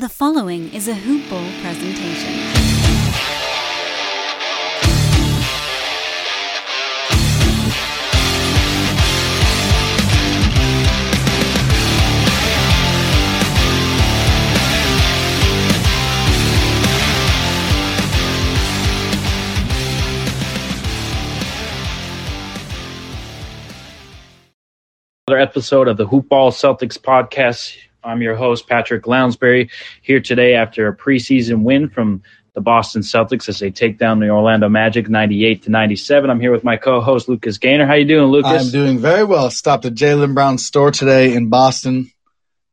The following is a Hoop Ball presentation. Another episode of the Hoop Ball Celtics podcast. I'm your host, Patrick Lounsbury, here today after a preseason win from the Boston Celtics as they take down the Orlando Magic 98 to 97. I'm here with my co-host Lucas Gaynor. How you doing, Lucas? I'm doing very well. Stopped at Jaylen Brown's store today in Boston.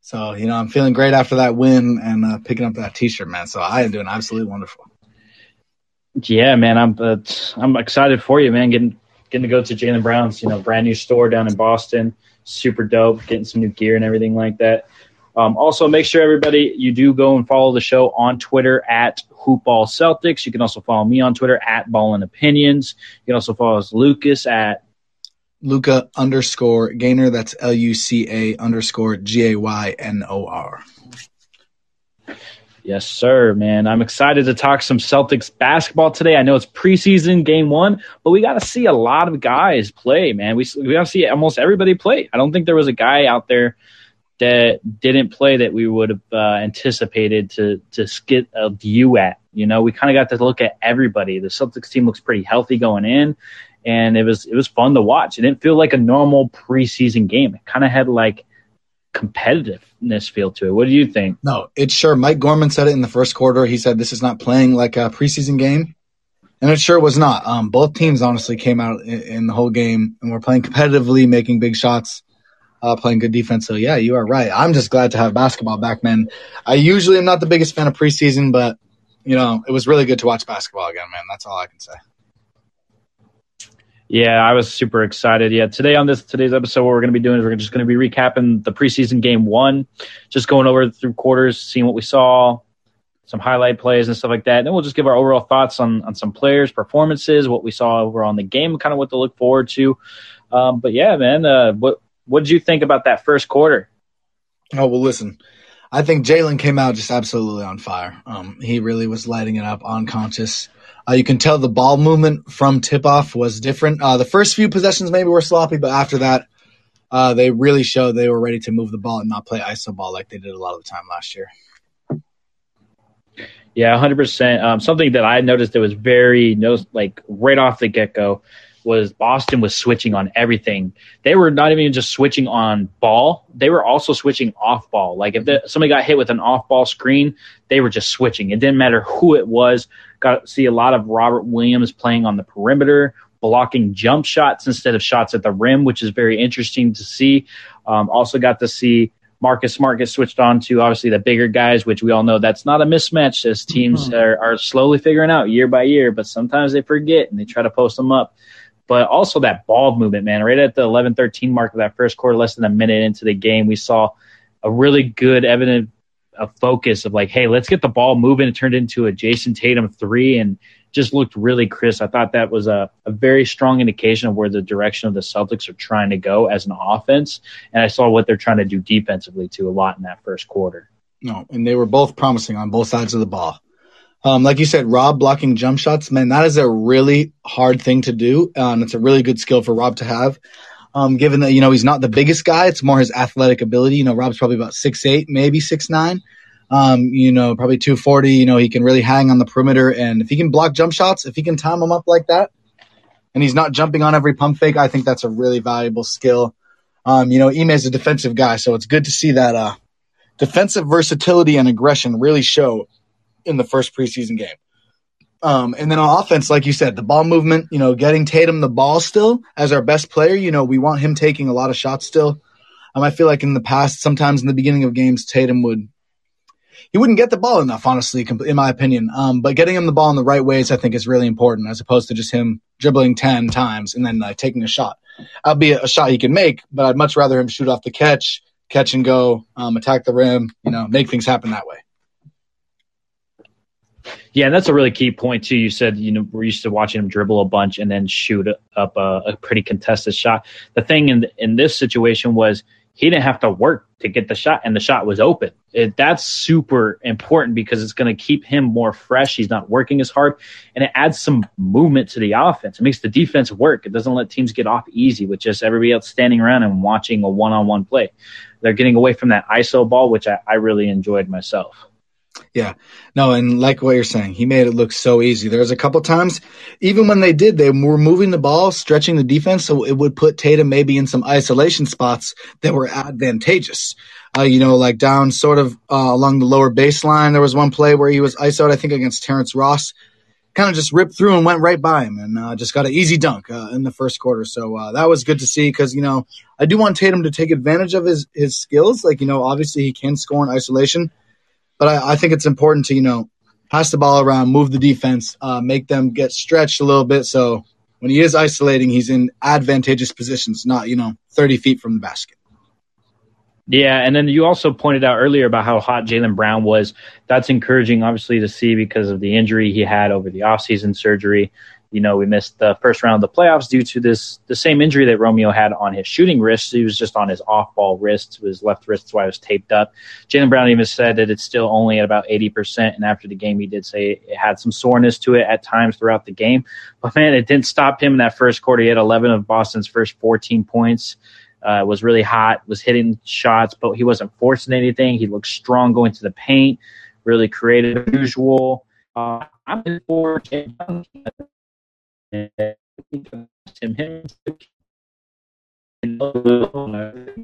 So, you know, I'm feeling great after that win and uh, picking up that t-shirt, man. So I am doing absolutely wonderful. Yeah, man, I'm uh, I'm excited for you, man. Getting getting to go to Jaylen Brown's, you know, brand new store down in Boston. Super dope. Getting some new gear and everything like that. Um, also, make sure everybody you do go and follow the show on Twitter at Hoopball Celtics. You can also follow me on Twitter at Ball and Opinions. You can also follow us Lucas at Luca underscore Gaynor. That's L U C A underscore G A Y N O R. Yes, sir, man. I'm excited to talk some Celtics basketball today. I know it's preseason game one, but we got to see a lot of guys play, man. We, we got to see almost everybody play. I don't think there was a guy out there that didn't play that we would have uh, anticipated to to get a view at. You know, we kind of got to look at everybody. The Celtics team looks pretty healthy going in, and it was it was fun to watch. It didn't feel like a normal preseason game. It kind of had like competitiveness feel to it. What do you think? No, it's sure. Mike Gorman said it in the first quarter. He said this is not playing like a preseason game. And it sure was not. Um, both teams honestly came out in, in the whole game and were playing competitively, making big shots uh, playing good defense. So yeah, you are right. I'm just glad to have basketball back, man. I usually am not the biggest fan of preseason, but you know, it was really good to watch basketball again, man. That's all I can say. Yeah, I was super excited. Yeah, today on this today's episode, what we're going to be doing is we're just going to be recapping the preseason game one, just going over through quarters, seeing what we saw, some highlight plays and stuff like that. And then we'll just give our overall thoughts on on some players' performances, what we saw over on the game, kind of what to look forward to. Um, but yeah, man, uh, what what did you think about that first quarter? Oh well, listen. I think Jaylen came out just absolutely on fire. Um, he really was lighting it up, unconscious. Uh, you can tell the ball movement from tip off was different. Uh, the first few possessions maybe were sloppy, but after that, uh, they really showed they were ready to move the ball and not play iso ball like they did a lot of the time last year. Yeah, hundred um, percent. Something that I noticed that was very no, like right off the get go was Boston was switching on everything. They were not even just switching on ball; they were also switching off ball. Like if the, somebody got hit with an off ball screen, they were just switching. It didn't matter who it was. Got to see a lot of Robert Williams playing on the perimeter, blocking jump shots instead of shots at the rim, which is very interesting to see. Um, also got to see Marcus Smart get switched on to obviously the bigger guys, which we all know that's not a mismatch as teams mm-hmm. are, are slowly figuring out year by year, but sometimes they forget and they try to post them up but also that ball movement, man. Right at the 11 13 mark of that first quarter, less than a minute into the game, we saw a really good evident a focus of like, hey, let's get the ball moving. It turned into a Jayson Tatum three and just looked really crisp. I thought that was a, a very strong indication of where the direction of the Celtics are trying to go as an offense. And I saw what they're trying to do defensively too a lot in that first quarter. No, and they were both promising on both sides of the ball. Um, like you said, Rob blocking jump shots, man, that is a really hard thing to do. Um, it's a really good skill for Rob to have. Um, given that, you know, he's not the biggest guy, it's more his athletic ability. You know, Rob's probably about six eight, maybe six nine. Um, you know, probably 240. You know, he can really hang on the perimeter. And if he can block jump shots, if he can time them up like that, and he's not jumping on every pump fake, I think that's a really valuable skill. Um, you know, Ime is a defensive guy, so it's good to see that uh, defensive versatility and aggression really show in the first preseason game. Um, and then on offense, like you said, the ball movement, you know, getting Tatum the ball still as our best player, you know, we want him taking a lot of shots still. Um, I feel like in the past, sometimes in the beginning of games, Tatum would, he wouldn't get the ball enough, honestly, in my opinion. Um, but getting him the ball in the right ways, I think, is really important as opposed to just him dribbling 10 times and then uh, taking a shot. Albeit a shot he can make, but I'd much rather him shoot off the catch, catch and go, um, attack the rim, you know, make things happen that way. Yeah, and that's a really key point too. You said you know we're used to watching him dribble a bunch and then shoot up a, a pretty contested shot. The thing in in this situation was he didn't have to work to get the shot, and the shot was open. It, that's super important because it's going to keep him more fresh. He's not working as hard, and it adds some movement to the offense. It makes the defense work. It doesn't let teams get off easy with just everybody else standing around and watching a one on one play. They're getting away from that ISO ball, which I, I really enjoyed myself. Yeah, no, and like what you're saying, he made it look so easy. There was a couple times, even when they did, they were moving the ball, stretching the defense, so it would put Tatum maybe in some isolation spots that were advantageous. Uh, you know, like down sort of uh, along the lower baseline. There was one play where he was isoed, I think, against Terrence Ross. Kind of just ripped through and went right by him, and uh, just got an easy dunk uh, in the first quarter. So uh, that was good to see because you know I do want Tatum to take advantage of his his skills. Like you know, obviously he can score in isolation but I, I, think it's important to, you know, pass the ball around, move the defense, uh, make them get stretched a little bit. So when he is isolating, he's in advantageous positions, not, you know, 30 feet from the basket. Yeah, and then you also pointed out earlier about how hot Jaylen Brown was. That's encouraging, obviously, to see because of the injury he had over the offseason surgery. You know, we missed the first round of the playoffs due to this the same injury that Romeo had on his shooting wrist. He was just on his off ball wrist, his left wrist, why it was taped up. Jaylen Brown even said that it's still only at about eighty percent, and after the game, he did say it had some soreness to it at times throughout the game. But man, it didn't stop him in that first quarter. He had eleven of Boston's first fourteen points. Uh, was really hot, was hitting shots, but he wasn't forcing anything. He looked strong going to the paint, really creative, usual. Uh, I'm in for Tim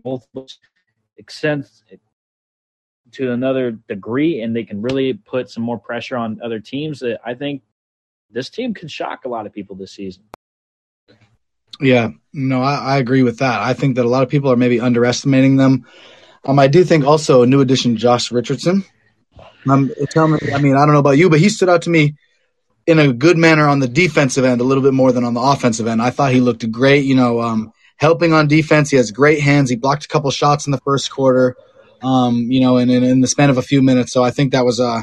both extends to another degree, and they can really put some more pressure on other teams. That I think this team could shock a lot of people this season. Yeah, no, I, I, agree with that. I think that a lot of people are maybe underestimating them. Um, I do think also a new addition, Josh Richardson. Um, tell me, I mean, I don't know about you, but he stood out to me in a good manner on the defensive end, a little bit more than on the offensive end. I thought he looked great, you know, um, helping on defense. He has great hands. He blocked a couple shots in the first quarter, um, you know, in, in, the span of a few minutes. So I think that was, uh,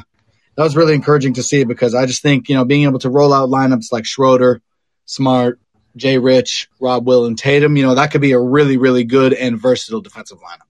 that was really encouraging to see because I just think, you know, being able to roll out lineups like Schroeder, Smart, Jay Rich, Rob Will, and Tatum, you know, that could be a really, really good and versatile defensive lineup.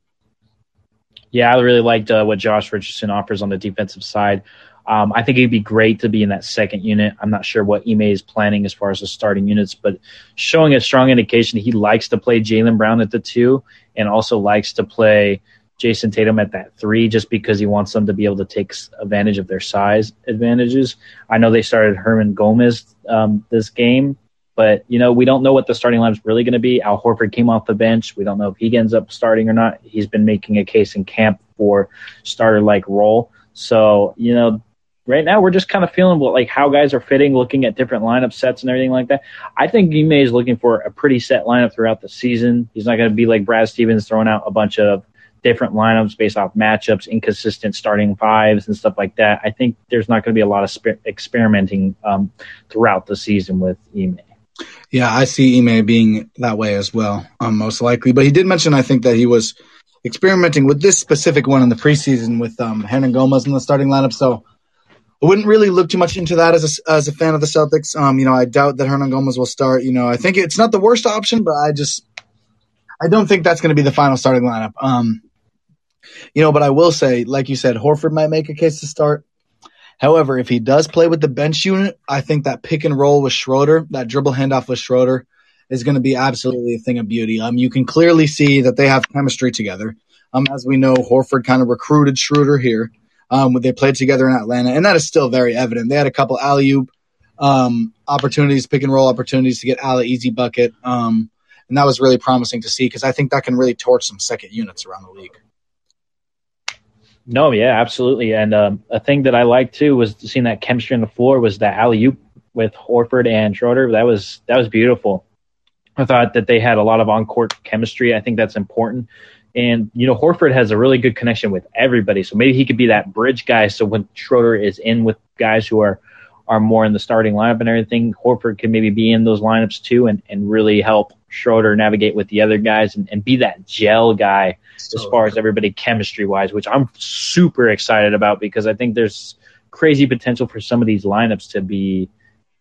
Yeah, I really liked uh, what Josh Richardson offers on the defensive side. Um, I think it'd be great to be in that second unit. I'm not sure what Ime is planning as far as the starting units, but showing a strong indication he likes to play Jaylen Brown at the two and also likes to play Jayson Tatum at that three just because he wants them to be able to take advantage of their size advantages. I know they started Hernangomez um, this game, but you know we don't know what the starting line is really going to be. Al Horford came off the bench. We don't know if he ends up starting or not. He's been making a case in camp for starter like role. So you know right now we're just kind of feeling what like how guys are fitting, looking at different lineup sets and everything like that. I think Ime is looking for a pretty set lineup throughout the season. He's not going to be like Brad Stevens throwing out a bunch of different lineups based off matchups, inconsistent starting fives and stuff like that. I think there's not going to be a lot of spe- experimenting um, throughout the season with Ime. Yeah, I see Ime being that way as well, um, most likely. But he did mention, I think, that he was experimenting with this specific one in the preseason with um, Hernangomez in the starting lineup. So I wouldn't really look too much into that as a, as a fan of the Celtics. Um, you know, I doubt that Hernangomez will start. You know, I think it's not the worst option, but I just I don't think that's going to be the final starting lineup. Um, you know, but I will say, like you said, Horford might make a case to start. However, if he does play with the bench unit, I think that pick and roll with Schroeder, that dribble handoff with Schroeder, is going to be absolutely a thing of beauty. Um, you can clearly see that they have chemistry together. Um, as we know, Horford kind of recruited Schroeder here um, they played together in Atlanta, and that is still very evident. They had a couple alley oop um, opportunities, pick and roll opportunities to get of easy bucket, um, and that was really promising to see because I think that can really torch some second units around the league. No, yeah, absolutely. And um, a thing that I liked too was seeing that chemistry on the floor was that alley oop with Horford and Schroeder. That was that was beautiful. I thought that they had a lot of on court chemistry. I think that's important and, you know, Horford has a really good connection with everybody. So maybe he could be that bridge guy. So when Schroeder is in with guys who are, are more in the starting lineup and everything, Horford could maybe be in those lineups too and, and really help Schroeder navigate with the other guys and, and be that gel guy so, as far as everybody chemistry wise, which I'm super excited about because I think there's crazy potential for some of these lineups to be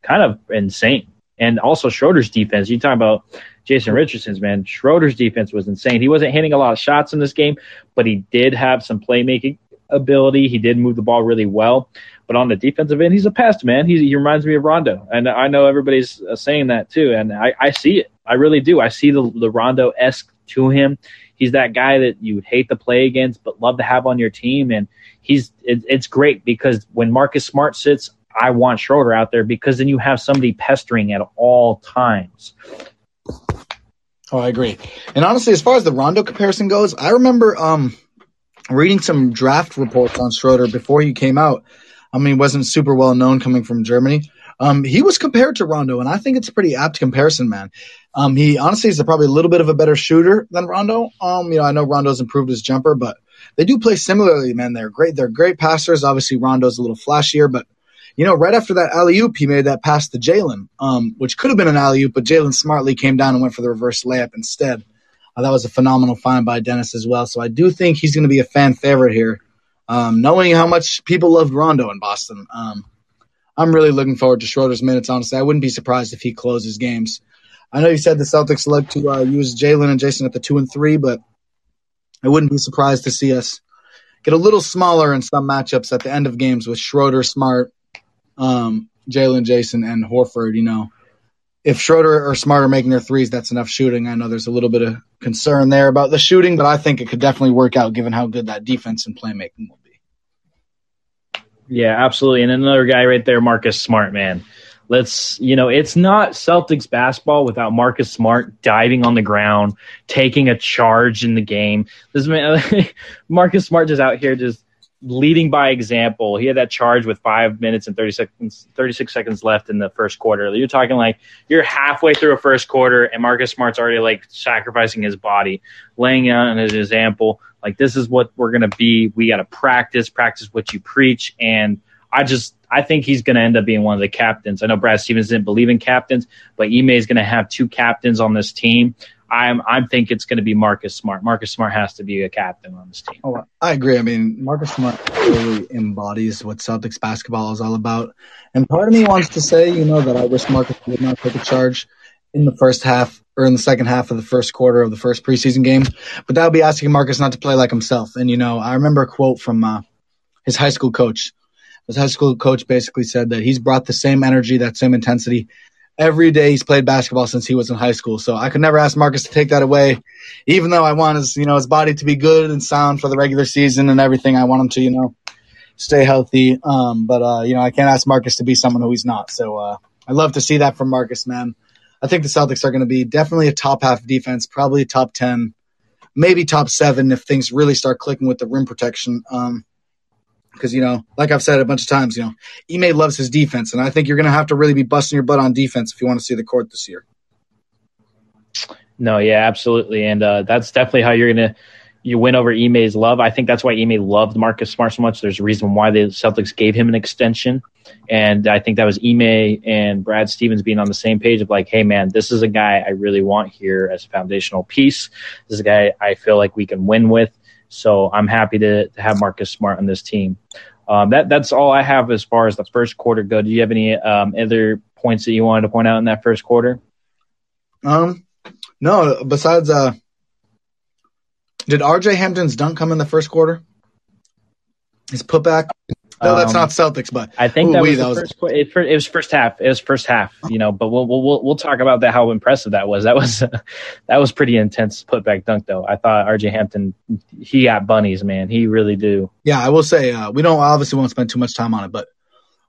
kind of insane And also Schroeder's defense. You talk about Jason Richardson's man. Schroeder's defense was insane. He wasn't hitting a lot of shots in this game, but he did have some playmaking ability. He did move the ball really well. But on the defensive end, he's a pest, man. He, he reminds me of Rondo. And I know everybody's uh, saying that too. And I, I see it. I really do. I see the, the Rondo esque to him. He's that guy that you would hate to play against, but love to have on your team. And he's it, it's great because when Marcus Smart sits, I want Schroeder out there because then you have somebody pestering at all times. Oh, I agree. And honestly, as far as the Rondo comparison goes, I remember um, reading some draft reports on Schroeder before he came out. I mean, he wasn't super well known coming from Germany. Um, he was compared to Rondo, and I think it's a pretty apt comparison, man. Um, he honestly is probably a little bit of a better shooter than Rondo. Um, you know, I know Rondo's improved his jumper, but they do play similarly, man. They're great. They're great passers. Obviously, Rondo's a little flashier, but you know, right after that alley oop, he made that pass to Jaylen, um, which could have been an alley oop, but Jaylen smartly came down and went for the reverse layup instead. Uh, that was a phenomenal find by Dennis as well. So I do think he's going to be a fan favorite here, um, knowing how much people loved Rondo in Boston. Um, I'm really looking forward to Schroeder's minutes. Honestly, I wouldn't be surprised if he closes games. I know you said the Celtics like to uh, use Jaylen and Jayson at the two and three, but I wouldn't be surprised to see us get a little smaller in some matchups at the end of games with Schroeder, Smart, um, Jaylen, Jayson, and Horford. You know, if Schroeder or Smart are making their threes, that's enough shooting. I know there's a little bit of concern there about the shooting, but I think it could definitely work out given how good that defense and playmaking will be. Yeah, absolutely. And another guy right there, Marcus Smart, man. Let's, you know, it's not Celtics basketball without Marcus Smart diving on the ground, taking a charge in the game. This man, Marcus Smart just out here just leading by example. He had that charge with five minutes and 30 seconds, 36 seconds left in the first quarter. You're talking like you're halfway through a first quarter and Marcus Smart's already like sacrificing his body, laying out an example. Like this is what we're going to be. We got to practice, practice what you preach. And I just, I think he's going to end up being one of the captains. I know Brad Stevens didn't believe in captains, but Ime is going to have two captains on this team. I'm I'm think it's going to be Marcus Smart. Marcus Smart has to be a captain on this team. Oh, I agree. I mean, Marcus Smart really embodies what Celtics basketball is all about. And part of me wants to say, you know, that I wish Marcus would not take a charge in the first half or in the second half of the first quarter of the first preseason game. But that would be asking Marcus not to play like himself. And you know, I remember a quote from uh, his high school coach. His high school coach basically said that he's brought the same energy, that same intensity every day he's played basketball since he was in high school. So I could never ask Marcus to take that away, even though I want his, you know, his body to be good and sound for the regular season and everything. I want him to, you know, stay healthy. Um, but, uh, you know, I can't ask Marcus to be someone who he's not. So, uh, I love to see that from Marcus, man. I think the Celtics are going to be definitely a top half defense, probably top 10, maybe top seven if things really start clicking with the rim protection. Um, because you know, like I've said a bunch of times, you know, Ime loves his defense, and I think you're going to have to really be busting your butt on defense if you want to see the court this year. No, yeah, absolutely, and uh, that's definitely how you're going to you win over Ime's love. I think that's why Ime loved Marcus Smart so much. There's a reason why the Celtics gave him an extension, and I think that was Ime and Brad Stevens being on the same page of like, hey man, this is a guy I really want here as a foundational piece. This is a guy I feel like we can win with. So I'm happy to, to have Marcus Smart on this team. Um, that that's all I have as far as the first quarter go. Do you have any um, other points that you wanted to point out in that first quarter? Um, no. Besides, uh, did R.J. Hampton's dunk come in the first quarter? His putback. No, that's um, not Celtics, but I think that, was that, was first, it, it, was first half. It was first half, you know. But we'll we'll we'll talk about that. How impressive that was. That was that was pretty intense putback dunk, though. I thought RJ Hampton he got bunnies, man. He really do. Yeah, I will say uh, we don't obviously won't spend too much time on it, but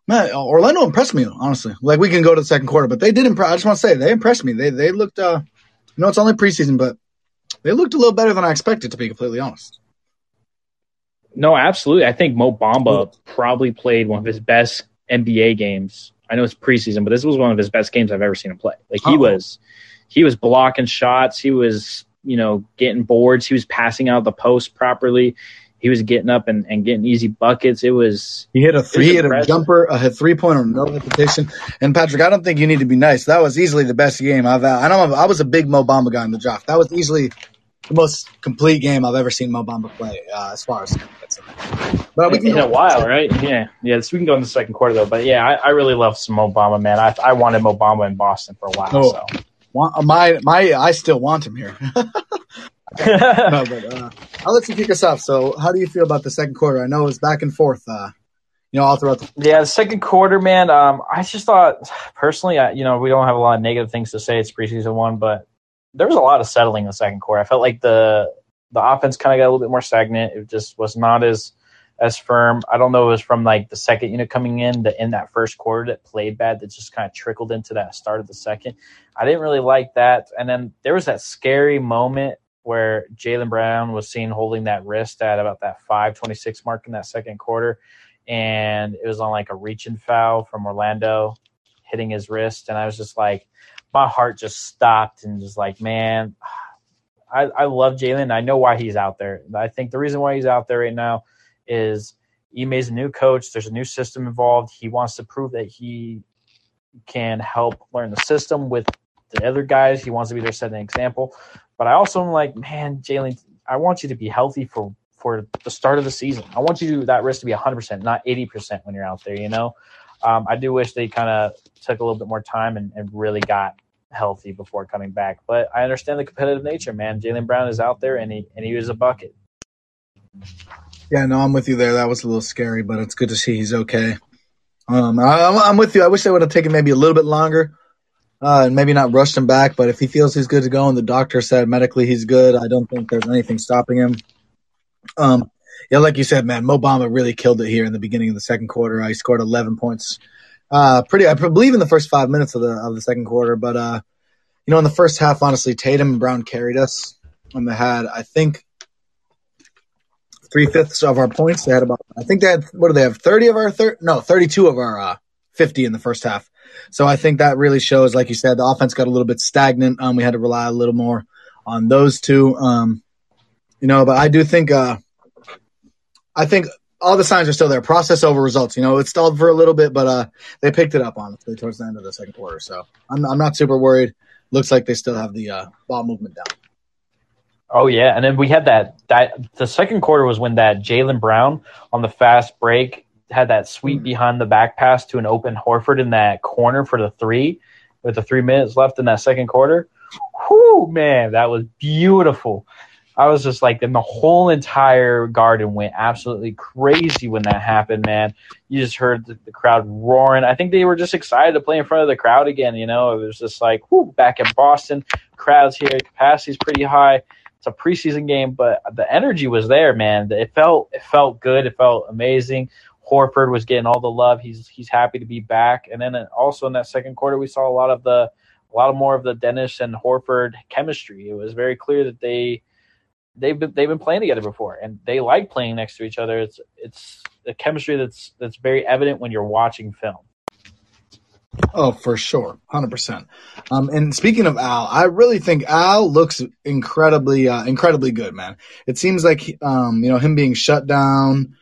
man, Orlando impressed me honestly. Like we can go to the second quarter, but they did impress. I just want to say they impressed me. They they looked. uh You know, it's only preseason, but they looked a little better than I expected. To be completely honest. No, absolutely. I think Mo Bamba probably played one of his best NBA games. I know it's preseason, but this was one of his best games I've ever seen him play. Like he oh. was, he was blocking shots. He was, you know, getting boards. He was passing out the post properly. He was getting up and, and getting easy buckets. It was he hit a three, he hit a jumper, a hit three pointer, no repetition. And Patrick, I don't think you need to be nice. That was easily the best game I've. I know I was a big Mo Bamba guy in the draft. That was easily the most complete game I've ever seen Mo Bamba play uh, as far as but in, in a while, right? Yeah, yeah. So we can go in the second quarter though. But yeah, I, I really love some Mo Bamba, man. I I wanted Mo Bamba in Boston for a while. Oh, so. Want, my my I still want him here. no, but uh, I'll let you kick us off. So, how do you feel about the second quarter? I know it was back and forth. Uh, you know, all throughout the yeah, the second quarter, man. Um, I just thought personally, I, you know, we don't have a lot of negative things to say. It's preseason one, but there was a lot of settling in the second quarter. I felt like the the offense kind of got a little bit more stagnant. It just was not as as firm. I don't know it was from like the second unit coming in that in that first quarter that played bad that just kind of trickled into that start of the second. I didn't really like that. And then there was that scary moment where Jaylen Brown was seen holding that wrist at about that 526 mark in that second quarter. And it was on like a reach and foul from Orlando hitting his wrist. And I was just like, my heart just stopped and just like, man, I, I love Jaylen. I know why he's out there. I think the reason why he's out there right now is Ime's a new coach. There's a new system involved. He wants to prove that he can help learn the system with the other guys. He wants to be there setting an example. But I also am like, man, Jaylen, I want you to be healthy for for the start of the season. I want you to that risk to be 100%, not 80% when you're out there, you know? Um, I do wish they kind of took a little bit more time and, and really got healthy before coming back. But I understand the competitive nature, man. Jaylen Brown is out there and he and he was a bucket. Yeah, no, I'm with you there. That was a little scary, but it's good to see he's okay. Um, I, am with you. I wish they would have taken maybe a little bit longer, uh, and maybe not rushed him back. But if he feels he's good to go, and the doctor said medically he's good, I don't think there's anything stopping him. Um, yeah, like you said, man, Mo Bamba really killed it here in the beginning of the second quarter. I scored 11 points uh, pretty, I believe in the first five minutes of the of the second quarter. But uh, you know, in the first half, honestly, Tatum and Brown carried us, and they had, I think, three fifths of our points. They had about, I think they had, what do they have? Thirty of our third, no, thirty-two of our uh, fifty in the first half. So I think that really shows, like you said, the offense got a little bit stagnant. Um, we had to rely a little more on those two. Um, you know, but I do think, uh, I think all the signs are still there. Process over results. You know, it stalled for a little bit, but uh, they picked it up honestly towards the end of the second quarter. So I'm I'm not super worried. Looks like they still have the uh, ball movement down. Oh yeah, and then we had that that the second quarter was when that Jaylen Brown on the fast break had that sweep mm. behind the back pass to an open Horford in that corner for the three with the three minutes left in that second quarter. Whoo man, that was beautiful. I was just like, then the whole entire garden went absolutely crazy when that happened, man. You just heard the, the, crowd roaring. I think they were just excited to play in front of the crowd again. You know, it was just like, whoo, back in Boston, crowds here, capacity's pretty high. It's a preseason game, but the energy was there, man. It felt it felt good. It felt amazing. Horford was getting all the love. He's he's happy to be back. And then uh, also in that second quarter, we saw a lot of the a lot of more of the Dennis and Horford chemistry. It was very clear that they they've been they've been playing together before and they like playing next to each other. It's it's a chemistry that's that's very evident when you're watching film. Oh, for sure, hundred percent. Um, and speaking of Al, I really think Al looks incredibly, uh, incredibly good, man. It seems like, um, you know, him being shut down,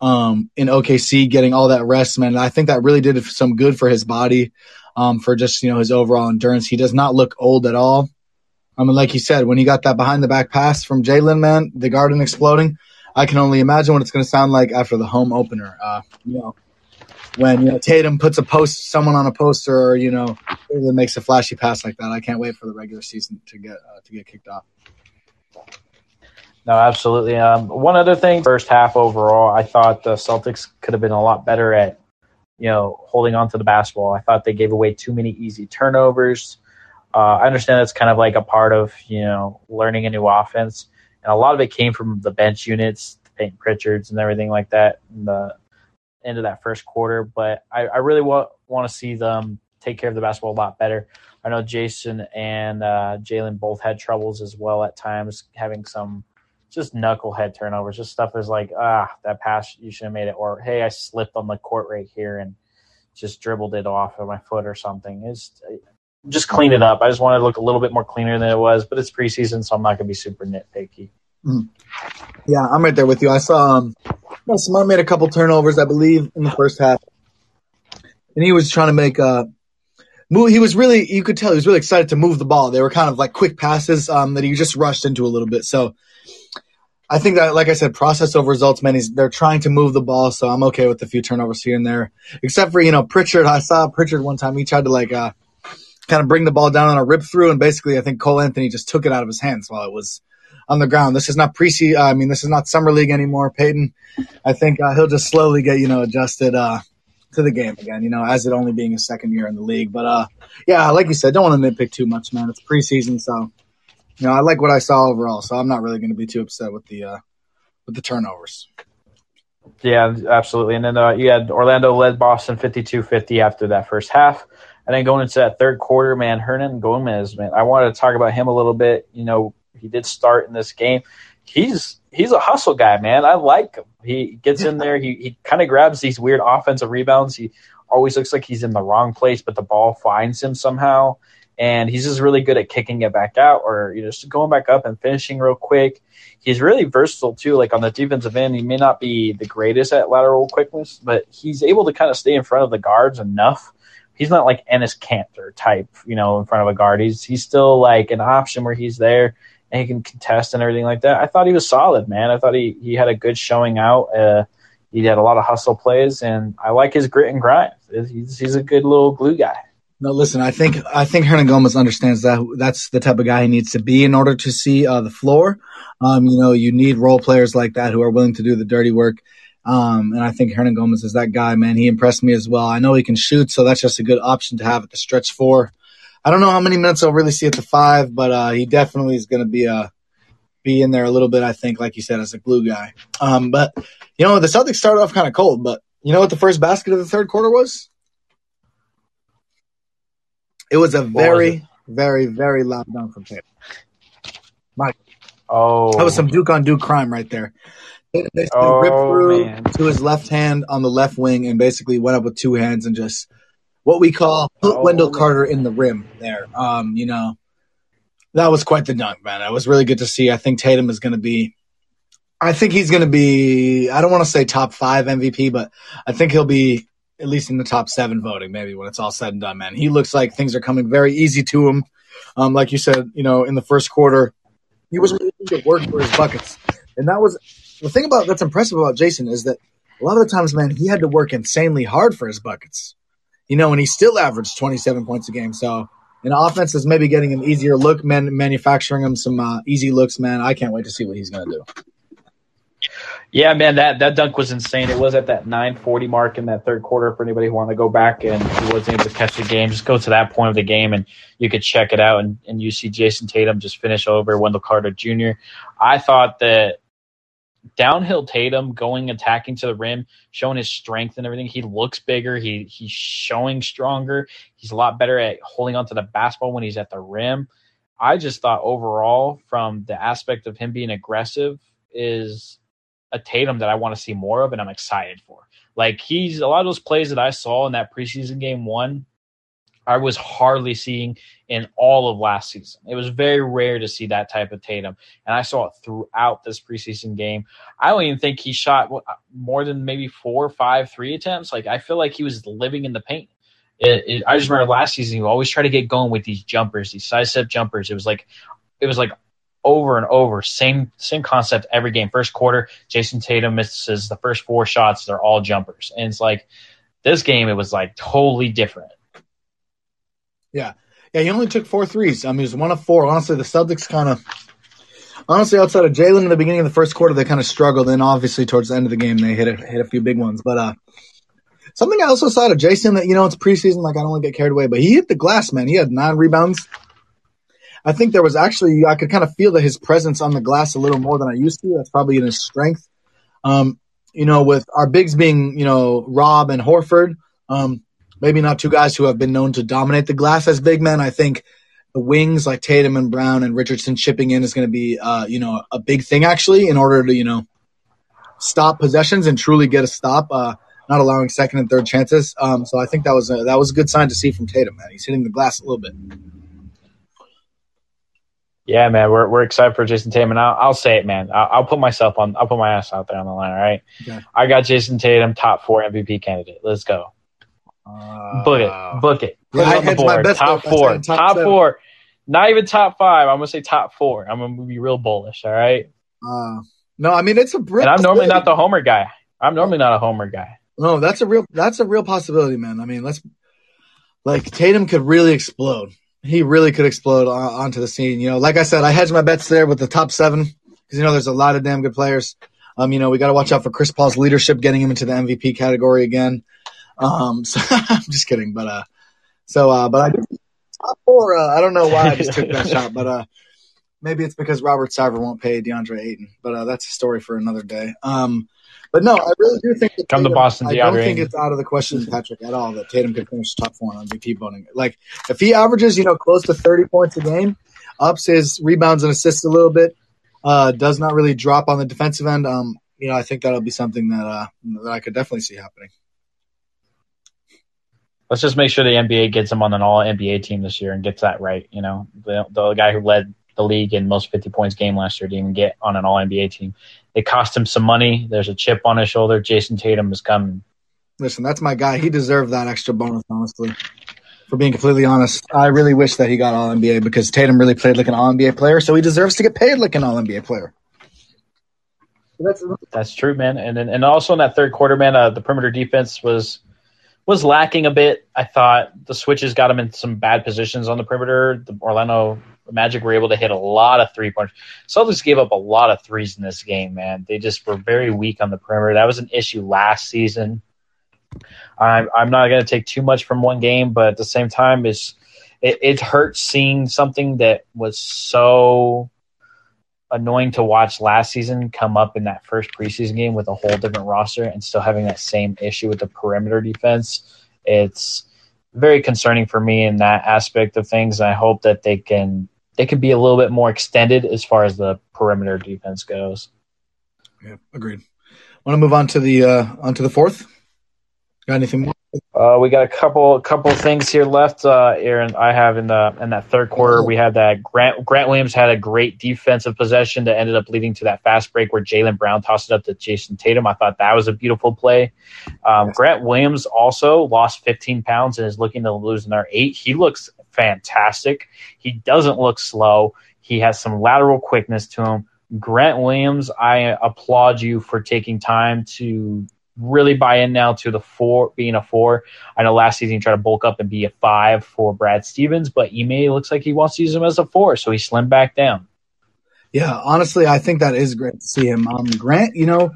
um, in OKC, getting all that rest, man. I think that really did some good for his body, um, for just you know his overall endurance. He does not look old at all. I mean, like you said, when he got that behind the back pass from Jaylen, man, the garden exploding. I can only imagine what it's going to sound like after the home opener. Uh, you know, when you know Tatum puts a post, someone on a poster, or you know, makes a flashy pass like that. I can't wait for the regular season to get uh, to get kicked off. No, absolutely. Um, one other thing, first half overall, I thought the Celtics could have been a lot better at, you know, holding on to the basketball. I thought they gave away too many easy turnovers. Uh, I understand that's kind of like a part of you know learning a new offense, and a lot of it came from the bench units, Payton Pritchards, and everything like that in the end of that first quarter. But I, I really want want to see them take care of the basketball a lot better. I know Jayson and uh, Jaylen both had troubles as well at times, having some just knucklehead turnovers, just stuff is like, ah, that pass you should have made it, or hey, I slipped on the court right here and just dribbled it off of my foot or something. It's just clean it up. I just want to look a little bit more cleaner than it was, but it's preseason, so I'm not going to be super nitpicky. Mm. Yeah, I'm right there with you. I saw um, Simone made a couple turnovers, I believe, in the first half, and he was trying to make uh, move he was really you could tell he was really excited to move the ball. They were kind of like quick passes um, that he just rushed into a little bit. So I think that, like I said, process over results, man. He's, they're trying to move the ball, so I'm okay with a few turnovers here and there. Except for you know Pritchard. I saw Pritchard one time. He tried to like uh, kind of bring the ball down on a rip through, and basically I think Cole Anthony just took it out of his hands while it was on the ground. This is not pre uh, I mean, this is not summer league anymore. Payton, I think uh, he'll just slowly get you know adjusted uh, to the game again. You know, as it only being his second year in the league. But uh, yeah, like you said, don't want to nitpick too much, man. It's preseason, so you know I like what I saw overall. So I'm not really going to be too upset with the uh, with the turnovers. Yeah, absolutely. And then uh, you had Orlando led Boston 52-50 after that first half. And then going into that third quarter, man, Hernangomez, man, I wanted to talk about him a little bit. You know, he did start in this game. He's he's a hustle guy, man. I like him. He gets in there. He he kind of grabs these weird offensive rebounds. He always looks like he's in the wrong place, but the ball finds him somehow. And he's just really good at kicking it back out or you know just going back up and finishing real quick. He's really versatile too. Like on the defensive end, he may not be the greatest at lateral quickness, but he's able to kind of stay in front of the guards enough he's not like Enes Kanter type, you know, in front of a guard. He's he's still like an option where he's there and he can contest and everything like that. I thought he was solid, man. I thought he, he had a good showing out. Uh, he had a lot of hustle plays, and I like his grit and grind. He's, he's a good little glue guy. No, listen. I think I think Hernangomez understands that that's the type of guy he needs to be in order to see uh, the floor. Um, you know, you need role players like that who are willing to do the dirty work. Um, and I think Hernangomez is that guy, man. He impressed me as well. I know he can shoot, so that's just a good option to have at the stretch four. I don't know how many minutes I'll really see at the five, but uh, he definitely is going to be a uh, be in there a little bit. I think, like you said, as a glue guy. Um, but you know, the Celtics started off kind of cold, but you know what the first basket of the third quarter was? It was a very, was very, very loud dunk from Tatum. Mike. Oh, that was some Duke on Duke crime right there. They oh, ripped through man. to his left hand on the left wing and basically went up with two hands and just what we call put oh, Wendell Carter in the rim there. Um, you know, that was quite the dunk, man. It was really good to see. I think Tatum is going to be. I think he's going to be. I don't want to say top five MVP, but I think he'll be at least in the top seven voting, maybe when it's all said and done. Man, he looks like things are coming very easy to him. Um, like you said, you know, in the first quarter, he was to work for his buckets, and that was the thing about that's impressive about Jayson is that a lot of the times, man, he had to work insanely hard for his buckets you know, and he still averaged 27 points a game. So, an offense is maybe getting an easier look, man, manufacturing him some uh, easy looks, man. I can't wait to see what he's going to do. Yeah, man, that, that dunk was insane. It was at that 940 mark in that third quarter for anybody who wanted to go back and wasn't able to catch the game. Just go to that point of the game and you could check it out and, and you see Jayson Tatum just finish over Wendell Carter Jr. I thought that downhill Tatum going attacking to the rim, showing his strength and everything. He looks bigger. He he's showing stronger. He's a lot better at holding onto the basketball when he's at the rim. I just thought overall, from the aspect of him being aggressive, is a Tatum that I want to see more of, and I'm excited for. Like he's a lot of those plays that I saw in that preseason game one I was hardly seeing in all of last season. It was very rare to see that type of Tatum, and I saw it throughout this preseason game. I don't even think he shot uh, more than maybe four, five, three attempts. Like I feel like he was living in the paint. It, it, I just remember last season, he always tried to get going with these jumpers, these side step jumpers. It was like, it was like over and over, same same concept every game. First quarter, Jayson Tatum misses the first four shots; they're all jumpers, and it's like this game, it was like totally different. Yeah. Yeah, he only took four threes. I mean, he was one of four. Honestly, the Celtics kind of, honestly, outside of Jaylen in the beginning of the first quarter, they kind of struggled. Then, obviously, towards the end of the game, they hit a, hit a few big ones. But uh, something I also saw to Jayson that, you know, it's preseason, like I don't want to get carried away, but he hit the glass, man. He had nine rebounds. I think there was actually, I could kind of feel that his presence on the glass a little more than I used to. That's probably in his strength. Um, you know, with our bigs being, you know, Rob and Horford, um, maybe not two guys who have been known to dominate the glass as big men. I think the wings like Tatum and Brown and Richardson chipping in is going to be, uh, you know, a big thing actually in order to, you know, stop possessions and truly get a stop, uh, not allowing second and third chances. Um, so I think that was a, that was a good sign to see from Tatum, man. He's hitting the glass a little bit. Yeah, man, we're we're excited for Jayson Tatum, and I'll, I'll say it, man. I'll, I'll, put myself on. I'll put my ass out there on the line. All right, okay. I got Jayson Tatum, top four MVP candidate. Let's go. Uh, Book it. Book it. Put Yeah, it on the board. bets Top though four. top Top, four. Not even top five. I'm gonna say top four. I'm gonna be real bullish. All right. uh, no, I mean it's a real And I'm normally not the homer guy. I'm normally not a homer guy. No, that's a real that's a real possibility, man. I mean, let's like Tatum could really explode. He really could explode on, onto the scene. You know, like I said, I hedged my bets there with the top seven because you know there's a lot of damn good players. Um, you know, we got to watch out for Chris Paul's leadership, getting him into the MVP category again. Um, so I'm just kidding, but uh, so uh, but I do top four. Uh, I don't know why I just took that shot, but uh, maybe it's because Robert Sarver won't pay DeAndre Ayton, but uh, that's a story for another day. Um, but no, I really do think that Come to Tatum- Boston, I don't DeAndre think it's out of the question, Patrick, at all that Tatum could finish top four on MVP voting. Like if he averages, you know, close to thirty points a game, ups his rebounds and assists a little bit, uh, does not really drop on the defensive end. Um, you know, I think that'll be something that uh, that I could definitely see happening. Let's just make sure the NBA gets him on an all NBA team this year and gets that right. You know, the, the guy who led the league in most 50 points game last year didn't even get on an all NBA team. It cost him some money. There's a chip on his shoulder. Jayson Tatum is coming. Listen, that's my guy. He deserved that extra bonus, honestly. For being completely honest, I really wish that he got All NBA because Tatum really played like an All NBA player, so he deserves to get paid like an All NBA player. That's That's true, man. And then, and also in that third quarter, man, uh, the perimeter defense was was lacking a bit. I thought the switches got him in some bad positions on the perimeter. The Orlando Magic were able to hit a lot of three pointers. Celtics gave up a lot of threes in this game, man. They just were very weak on the perimeter. That was an issue last season. I'm I'm not going to take too much from one game, but at the same time, it's it, it hurts seeing something that was so annoying to watch last season come up in that first preseason game with a whole different roster and still having that same issue with the perimeter defense. It's very concerning for me in that aspect of things. I hope that they can they can be a little bit more extended as far as the perimeter defense goes. yeah, agreed. Want to move on to the uh, on to the fourth? Got anything more? Uh, we got a couple couple things here left. Uh, Aaron, I have in the in that third quarter, we had that Grant Grant Williams had a great defensive possession that ended up leading to that fast break where Jaylen Brown tossed it up to Jayson Tatum. I thought that was a beautiful play. Um, Grant Williams also lost 15 pounds and is looking to lose another eight. He looks fantastic. He doesn't look slow. He has some lateral quickness to him. Grant Williams, I applaud you for taking time to really buy in now to the four being a four. I know last season he tried to bulk up and be a five for Brad Stevens, but Ime looks like he wants to use him as a four, so he slimmed back down. Yeah, honestly, I think that is great to see him. Um, Grant, you know,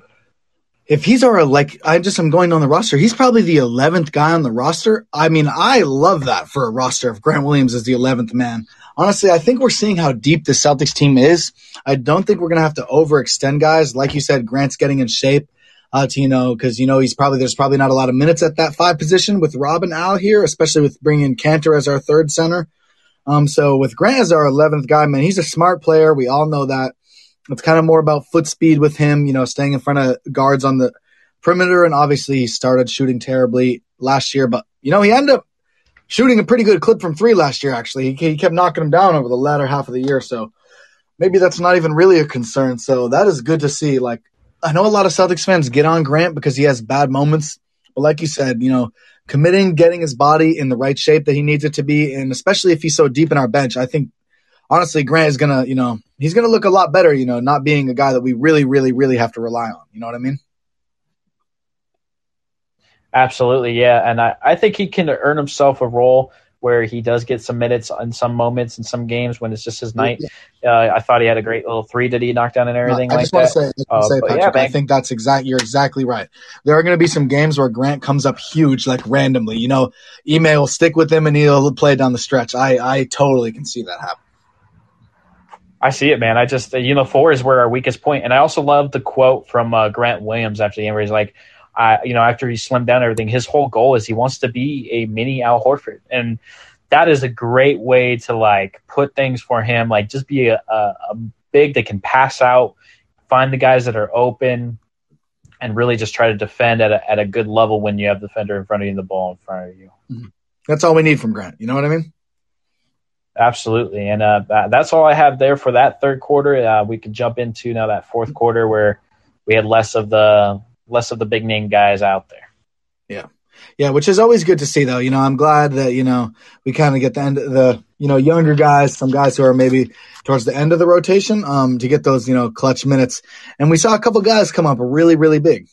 if he's our like, I just I'm going on the roster. He's probably the eleventh guy on the roster. I mean, I love that for a roster. If Grant Williams is the eleventh man, honestly, I think we're seeing how deep the Celtics team is. I don't think we're gonna have to overextend guys. Like you said, Grant's getting in shape. Uh, to you know, because you know he's probably there's probably not a lot of minutes at that five position with Rob and Al here, especially with bringing Kanter as our third center. Um, so with Grant as our 11th guy, man, he's a smart player. We all know that. It's kind of more about foot speed with him, you know, staying in front of guards on the perimeter. And obviously, he started shooting terribly last year, but, you know, he ended up shooting a pretty good clip from three last year, actually. He, he kept knocking him down over the latter half of the year. So maybe that's not even really a concern. So that is good to see. Like, I know a lot of Celtics fans get on Grant because he has bad moments. But like you said, you know, committing, getting his body in the right shape that he needs it to be, and especially if he's so deep in our bench, I think honestly Grant is gonna, you know, he's gonna look a lot better, you know, not being a guy that we really, really, really have to rely on. You know what I mean? Absolutely, yeah. And I, I think he can earn himself a role where he does get some minutes in some moments in some games when it's just his night. Uh, I thought he had a great little three that he knocked down and everything I like just want to say, Uh, say Patrick, yeah, I think that's exact. You're exactly right. There are going to be some games where Grant comes up huge, like randomly. You know, Ime will stick with him and he'll play down the stretch. I, I totally can see that happen. I see it, man. I just, you know, four is where our weakest point. And I also love the quote from uh, Grant Williams after the end where he's like, I, you know, after he slimmed down everything, his whole goal is he wants to be a mini Al Horford. And that is a great way to like put things for him. Like just be a, a, a big that can pass out, find the guys that are open, and really just try to defend at a, at a good level when you have the defender in front of you and the ball in front of you. That's all we need from Grant. You know what I mean? Absolutely, and uh, that's all I have there for that third quarter. Uh, we could jump into now that fourth quarter where we had less of the less of the big name guys out there. Yeah, yeah, which is always good to see, though. You know, I'm glad that you know we kind of get the end of the you know younger guys, some guys who are maybe towards the end of the rotation, um, to get those you know clutch minutes. And we saw a couple guys come up really, really big.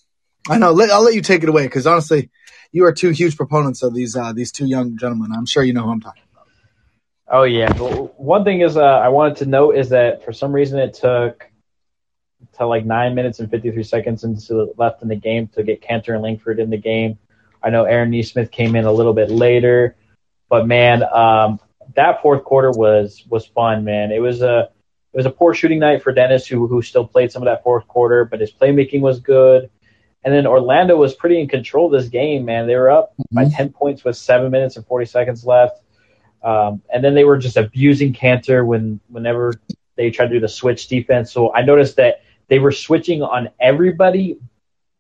I know. Let, I'll let you take it away because honestly, you are two huge proponents of these uh, these two young gentlemen. I'm sure you know who I'm talking about. Oh yeah. Well, one thing is uh, I wanted to note is that for some reason it took to like nine minutes and 53 seconds into left in the game to get Kanter and Langford in the game. I know Aaron Nesmith came in a little bit later, but man, um, that fourth quarter was was fun, man. It was a it was a poor shooting night for Dennis, who who still played some of that fourth quarter, but his playmaking was good. And then Orlando was pretty in control of this game, man. They were up mm-hmm. by 10 points with seven minutes and 40 seconds left. Um, and then they were just abusing Kanter when whenever they tried to do the switch defense. So I noticed that they were switching on everybody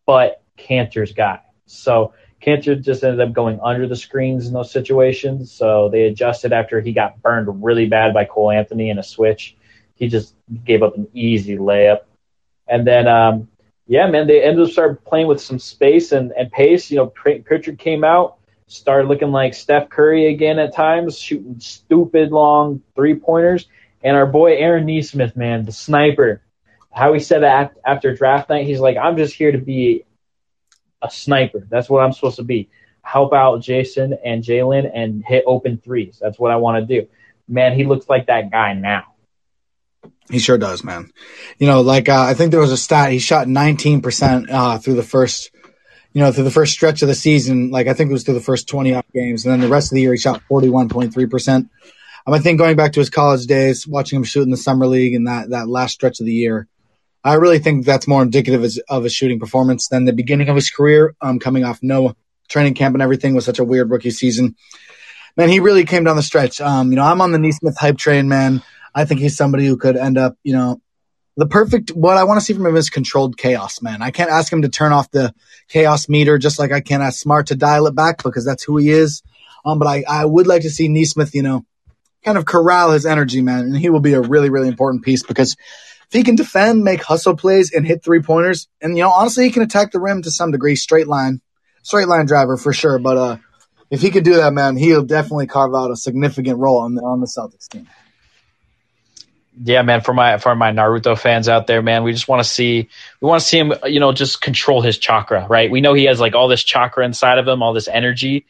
but Kanter's guy. So Kanter just ended up going under the screens in those situations. So they adjusted after he got burned really bad by Cole Anthony in a switch. He just gave up an easy layup. And then, um, yeah, man, they ended up starting playing with some space and, and pace. You know, Pritchard came out, started looking like Steph Curry again at times, shooting stupid long three pointers. And our boy Aaron Nesmith, man, the sniper, how he said that after draft night, he's like, I'm just here to be a sniper. That's what I'm supposed to be. Help out Jayson and Jaylen and hit open threes. That's what I want to do. Man, he looks like that guy now. He sure does, man. You know, like uh, I think there was a stat. He shot 19% uh, through the first, you know, through the first stretch of the season. Like I think it was through the first 20 off games, and then the rest of the year he shot 41.3%. Um, I think going back to his college days, watching him shoot in the summer league and that that last stretch of the year, I really think that's more indicative of his shooting performance than the beginning of his career, um, coming off no training camp and everything was such a weird rookie season. Man, he really came down the stretch. Um, you know, I'm on the Nesmith hype train, man. I think he's somebody who could end up, you know, the perfect. What I want to see from him is controlled chaos, man. I can't ask him to turn off the chaos meter, just like I can't ask Smart to dial it back because that's who he is. Um, but I, I would like to see Nesmith, you know, kind of corral his energy, man, and he will be a really, really important piece because if he can defend, make hustle plays, and hit three pointers, and you know, honestly, he can attack the rim to some degree, straight line, straight line driver for sure. But uh, if he could do that, man, he'll definitely carve out a significant role on the on the Celtics team. Yeah, man. For my for my Naruto fans out there, man, we just want to see we want to see him, you know, just control his chakra, right? We know he has like all this chakra inside of him, all this energy,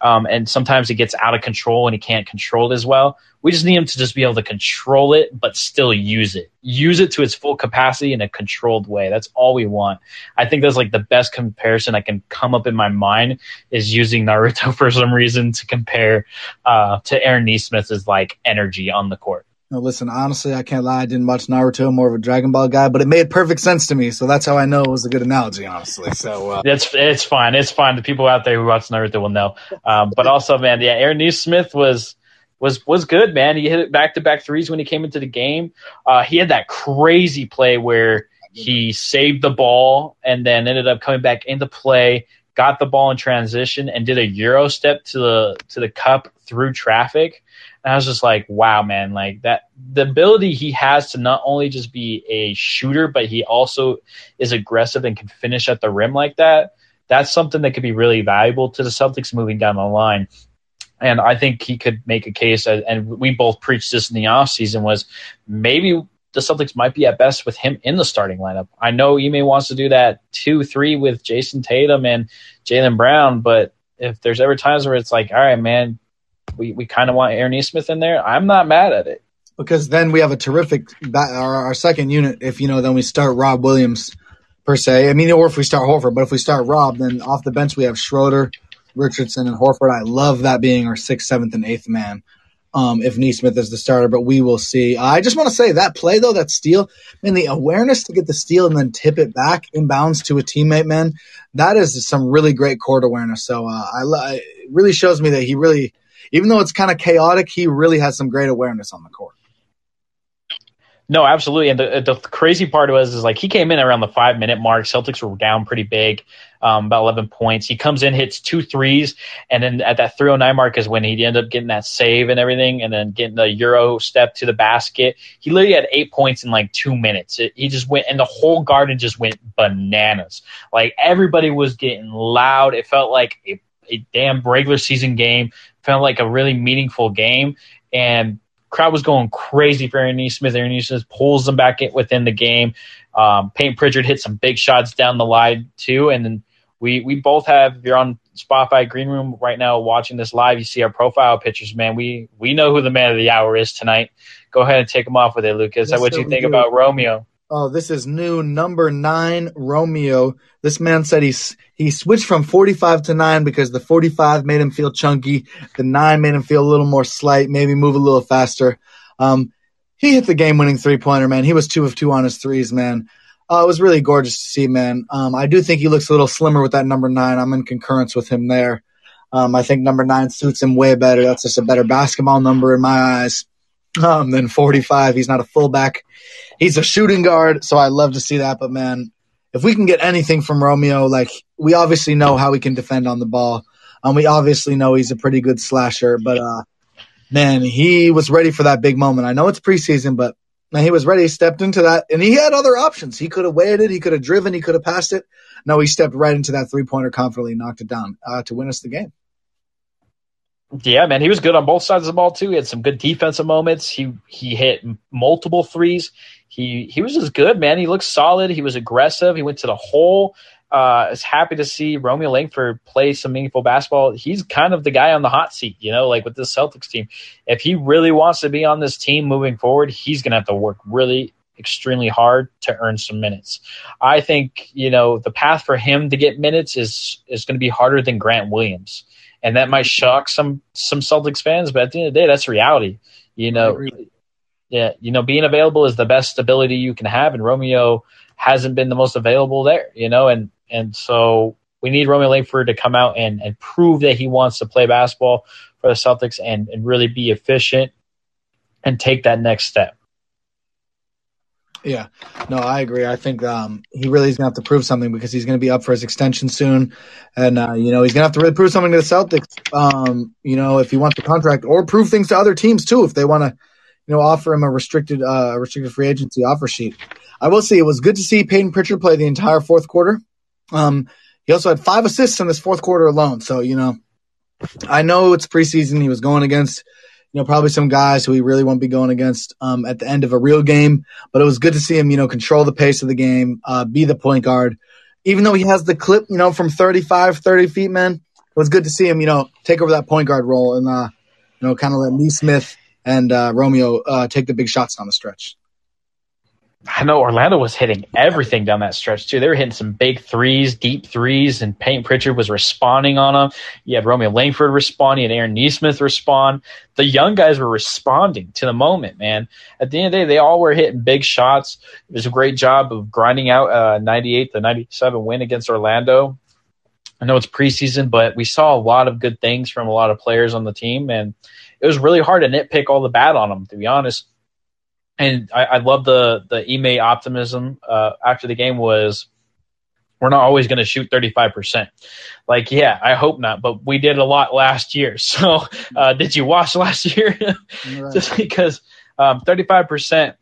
um, and sometimes it gets out of control and he can't control it as well. We just need him to just be able to control it, but still use it. Use it to its full capacity in a controlled way. That's all we want. I think that's like the best comparison I can come up in my mind is using Naruto for some reason to compare uh, to Aaron Nesmith's like energy on the court. No, listen, honestly, I can't lie. I didn't watch Naruto. More of a Dragon Ball guy, but it made perfect sense to me. So that's how I know it was a good analogy, honestly. So uh, it's it's fine. It's fine. The people out there who watch Naruto will know. Um, but also, man, yeah, Aaron Nesmith was was was good, man. He hit it back to back threes when he came into the game. Uh, he had that crazy play where he saved the ball and then ended up coming back into play, got the ball in transition, and did a euro step to the to the cup through traffic. And I was just like, wow, man, like that the ability he has to not only just be a shooter, but he also is aggressive and can finish at the rim like that. That's something that could be really valuable to the Celtics moving down the line and I think he could make a case, and we both preached this in the offseason, was maybe the Celtics might be at best with him in the starting lineup. I know Ime wants to do that two, three with Jayson Tatum and Jaylen Brown, but if there's ever times where it's like, all right, man, we, we kind of want Aaron Nesmith in there, I'm not mad at it. Because then we have a terrific, our, our second unit, if you know, then we start Rob Williams per se. I mean, or if we start Horford, but if we start Rob, then off the bench we have Schroeder, Richardson and Horford. I love that being our sixth, seventh, and eighth man. Um, if Nesmith is the starter, but we will see. I just want to say that play though, that steal, man, the awareness to get the steal and then tip it back inbounds to a teammate, man, that is some really great court awareness. So uh, I, it really shows me that he really, even though it's kind of chaotic, he really has some great awareness on the court. No, absolutely. And the, the crazy part was is like he came in around the five minute mark. Celtics were down pretty big, um, about eleven points. He comes in, hits two threes, and then at that three oh nine mark is when he ended up getting that save and everything, and then getting the euro step to the basket. He literally had eight points in like two minutes. It, he just went, and the whole garden just went bananas. Like everybody was getting loud. It felt like a a damn regular season game. Felt like a really meaningful game, and crowd was going crazy for Aaron Smith. Aaron Nesmith pulls them back in, within the game. Um, Payton Pritchard hit some big shots down the line too, and then we we both have. If you're on Spotify Green Room right now watching this live, you see our profile pictures. Man, we we know who the man of the hour is tonight. Go ahead and take him off with it, Lucas. Yes, what do you think do. about Romeo? Oh, this is new number nine Romeo. This man said he's he switched from 45 to nine because the 45 made him feel chunky. The nine made him feel a little more slight, maybe move a little faster. Um, he hit the game winning three pointer, man. He was two of two on his threes, man. Uh, it was really gorgeous to see, man. Um, I do think he looks a little slimmer with that number nine. I'm in concurrence with him there. Um, I think number nine suits him way better. That's just a better basketball number in my eyes um, than 45. He's not a fullback. He's a shooting guard, so I love to see that. But man, if we can get anything from Romeo, like we obviously know how he can defend on the ball. Um, we obviously know he's a pretty good slasher, but uh, man, he was ready for that big moment. I know it's preseason, but man, he was ready. He stepped into that, and he had other options. He could have waited, he could have driven, he could have passed it. No, he stepped right into that three pointer confidently, knocked it down uh, to win us the game. Yeah, man, he was good on both sides of the ball too. He had some good defensive moments. He he hit multiple threes. He he was just good, man. He looked solid. He was aggressive. He went to the hole. Uh, I was happy to see Romeo Langford play some meaningful basketball. He's kind of the guy on the hot seat, you know, like with the Celtics team. If he really wants to be on this team moving forward, he's going to have to work really extremely hard to earn some minutes. I think, you know, the path for him to get minutes is is going to be harder than Grant Williams and that might shock some some Celtics fans, but at the end of the day, that's reality. You know, yeah, you know, being available is the best ability you can have, and Romeo hasn't been the most available there. You know, and and so we need Romeo Langford to come out and and prove that he wants to play basketball for the Celtics and and really be efficient and take that next step. Yeah, no, I agree. I think um, he really is going to have to prove something because he's going to be up for his extension soon, and uh, you know he's going to have to really prove something to the Celtics. Um, you know, if he wants the contract, or prove things to other teams too, if they want to, you know, offer him a restricted, uh, restricted free agency offer sheet. I will say it was good to see Payton Pritchard play the entire fourth quarter. Um, he also had five assists in this fourth quarter alone. So you know, I know it's preseason. He was going against you know, probably some guys who he really won't be going against um, at the end of a real game. But it was good to see him, you know, control the pace of the game, uh, be the point guard. Even though he has the clip, you know, from 35, 30 feet, man, it was good to see him, you know, take over that point guard role and, uh, you know, kind of let Nesmith and uh, Romeo uh, take the big shots down the stretch. I know Orlando was hitting everything down that stretch too. They were hitting some big threes, deep threes, and Payton Pritchard was responding on them. You had Romeo Langford responding, and Aaron Nesmith respond. The young guys were responding to the moment, man. At the end of the day, they all were hitting big shots. It was a great job of grinding out a 98 to 97 win against Orlando. I know it's preseason, but we saw a lot of good things from a lot of players on the team, and it was really hard to nitpick all the bad on them, to be honest and I, I love the the Ime optimism uh, after the game was we're not always going to shoot 35%. Like, yeah, I hope not, but we did a lot last year. So, uh, did you watch last year? right. Just because um, 35%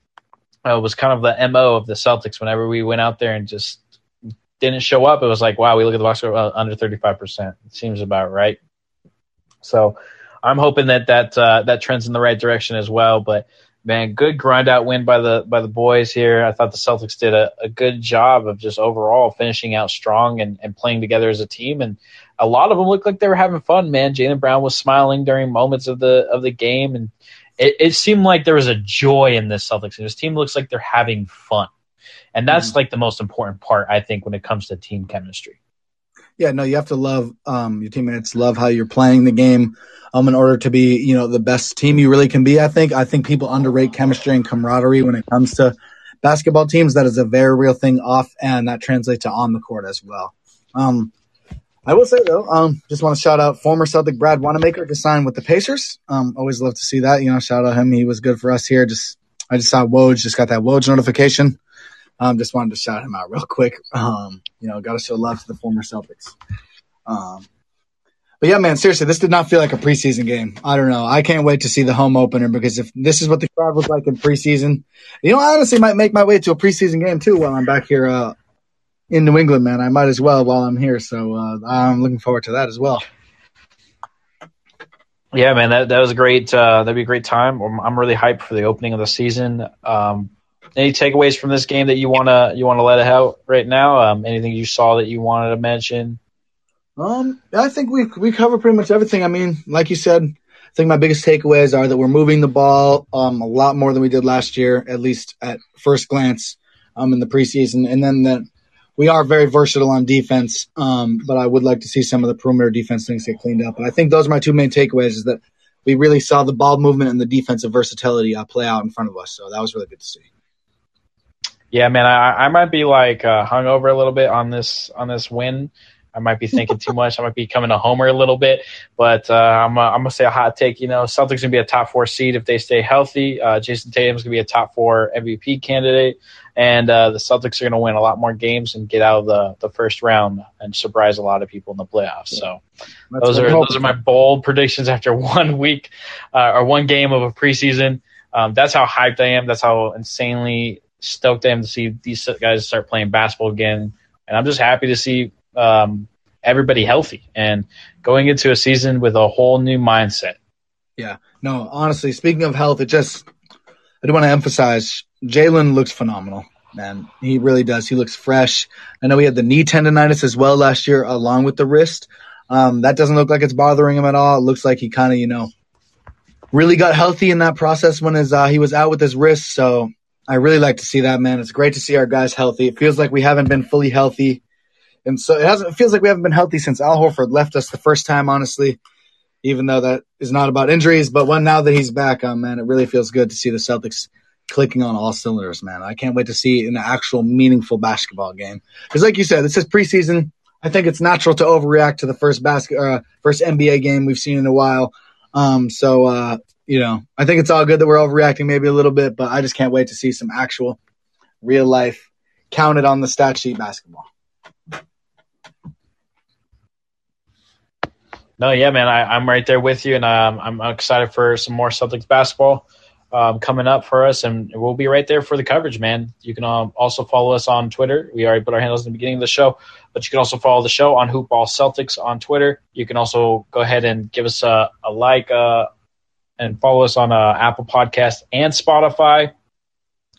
uh, was kind of the MO of the Celtics whenever we went out there and just didn't show up. It was like, wow, we look at the box score uh, under 35%. It seems about right. So, I'm hoping that that uh, that trends in the right direction as well. But man, good grind out win by the by the boys here. I thought the Celtics did a, a good job of just overall finishing out strong and, and playing together as a team. And a lot of them looked like they were having fun, man. Jaylen Brown was smiling during moments of the of the game and it, it seemed like there was a joy in this Celtics and this team looks like they're having fun. And that's mm-hmm. like the most important part, I think, when it comes to team chemistry. Yeah, no, you have to love um, your teammates, love how you're playing the game um, in order to be, you know, the best team you really can be. I think. I think people underrate chemistry and camaraderie when it comes to basketball teams. That is a very real thing off, and that translates to on the court as well. Um, I will say though, um, just want to shout out former Celtic Brad Wanamaker to sign with the Pacers. Um, always love to see that. You know, shout out him. He was good for us here. Just I just saw Woj, just got that Woj notification. Um, just wanted to shout him out real quick. Um, you know, got to show love to the former Celtics. Um, but yeah, man, seriously, this did not feel like a preseason game. I don't know. I can't wait to see the home opener because if this is what the crowd was like in preseason, you know, I honestly might make my way to a preseason game too while I'm back here uh, in New England, man. I might as well while I'm here. So uh, I'm looking forward to that as well. Yeah, man, that that was a great. Uh, that'd be a great time. I'm, I'm really hyped for the opening of the season. Um, any takeaways from this game that you wanna you wanna let out right now? Um, anything you saw that you wanted to mention? Um, I think we we cover pretty much everything. I mean, like you said, I think my biggest takeaways are that we're moving the ball um, a lot more than we did last year, at least at first glance um, in the preseason, and then that we are very versatile on defense. Um, but I would like to see some of the perimeter defense things get cleaned up. And I think those are my two main takeaways: is that we really saw the ball movement and the defensive versatility uh, play out in front of us. So that was really good to see. Yeah, man, I, I might be like uh, hungover a little bit on this on this win. I might be thinking too much. I might be coming a homer a little bit, but uh, I'm, uh, I'm gonna say a hot take. You know, Celtics gonna be a top four seed if they stay healthy. Uh, Jayson Tatum's gonna be a top four MVP candidate, and uh, the Celtics are gonna win a lot more games and get out of the, the first round and surprise a lot of people in the playoffs. So That's those are those are my bold predictions after one week uh, or one game of a preseason. Um, that's how hyped I am. That's how insanely stoked to see these guys start playing basketball again. And I'm just happy to see um, everybody healthy and going into a season with a whole new mindset. Yeah. No, honestly, speaking of health, it just, I do want to emphasize Jaylen looks phenomenal, man. He really does. He looks fresh. I know he had the knee tendonitis as well last year, along with the wrist. Um, that doesn't look like it's bothering him at all. It looks like he kind of, you know, really got healthy in that process when his uh, he was out with his wrist. So I really like to see that, man. It's great to see our guys healthy. It feels like we haven't been fully healthy. And so it hasn't it feels like we haven't been healthy since Al Horford left us the first time, honestly. Even though that is not about injuries, but when now that he's back, um, man, it really feels good to see the Celtics clicking on all cylinders, man. I can't wait to see an actual meaningful basketball game. Because, like you said, this is preseason. I think it's natural to overreact to the first basket, uh, first NBA game we've seen in a while. Um, so uh, you know, I think it's all good that we're overreacting maybe a little bit, but I just can't wait to see some actual real life counted on the stat sheet basketball. No, yeah, man, I, am right there with you, and um, I'm excited for some more Celtics basketball um, coming up for us, and we'll be right there for the coverage, man. You can um, also follow us on Twitter. We already put our handles in the beginning of the show, but you can also follow the show on Hoopball Celtics on Twitter. You can also go ahead and give us a, a like, uh, and follow us on uh, Apple Podcast and Spotify.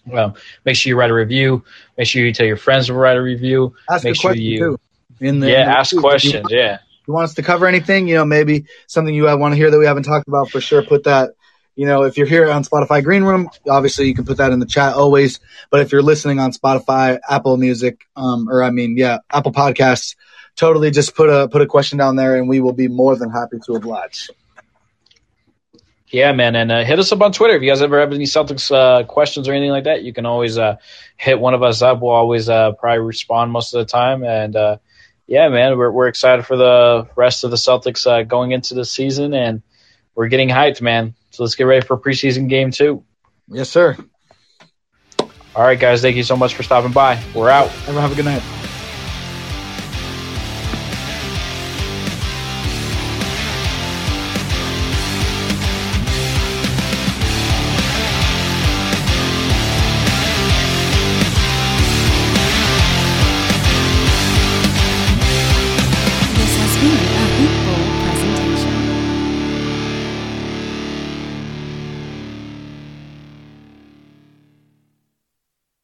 Well, make sure you write a review. Make sure you tell your friends to write a review. Ask make sure you too. In the, yeah, in the ask questions. You, yeah, you want us to cover anything? You know, maybe something you want to hear that we haven't talked about for sure. Put that. You know, if you're here on Spotify Green Room, obviously you can put that in the chat always. But if you're listening on Spotify, Apple Music, um, or I mean, yeah, Apple Podcasts, totally just put a put a question down there, and we will be more than happy to oblige. Yeah, man, and uh, hit us up on Twitter if you guys ever have any Celtics uh, questions or anything like that. You can always uh, hit one of us up. We'll always uh, probably respond most of the time. And uh, yeah, man, we're we're excited for the rest of the Celtics uh, going into the season, and we're getting hyped, man. So let's get ready for preseason game two. Yes, sir. All right, guys, thank you so much for stopping by. We're out. Everyone have a good night.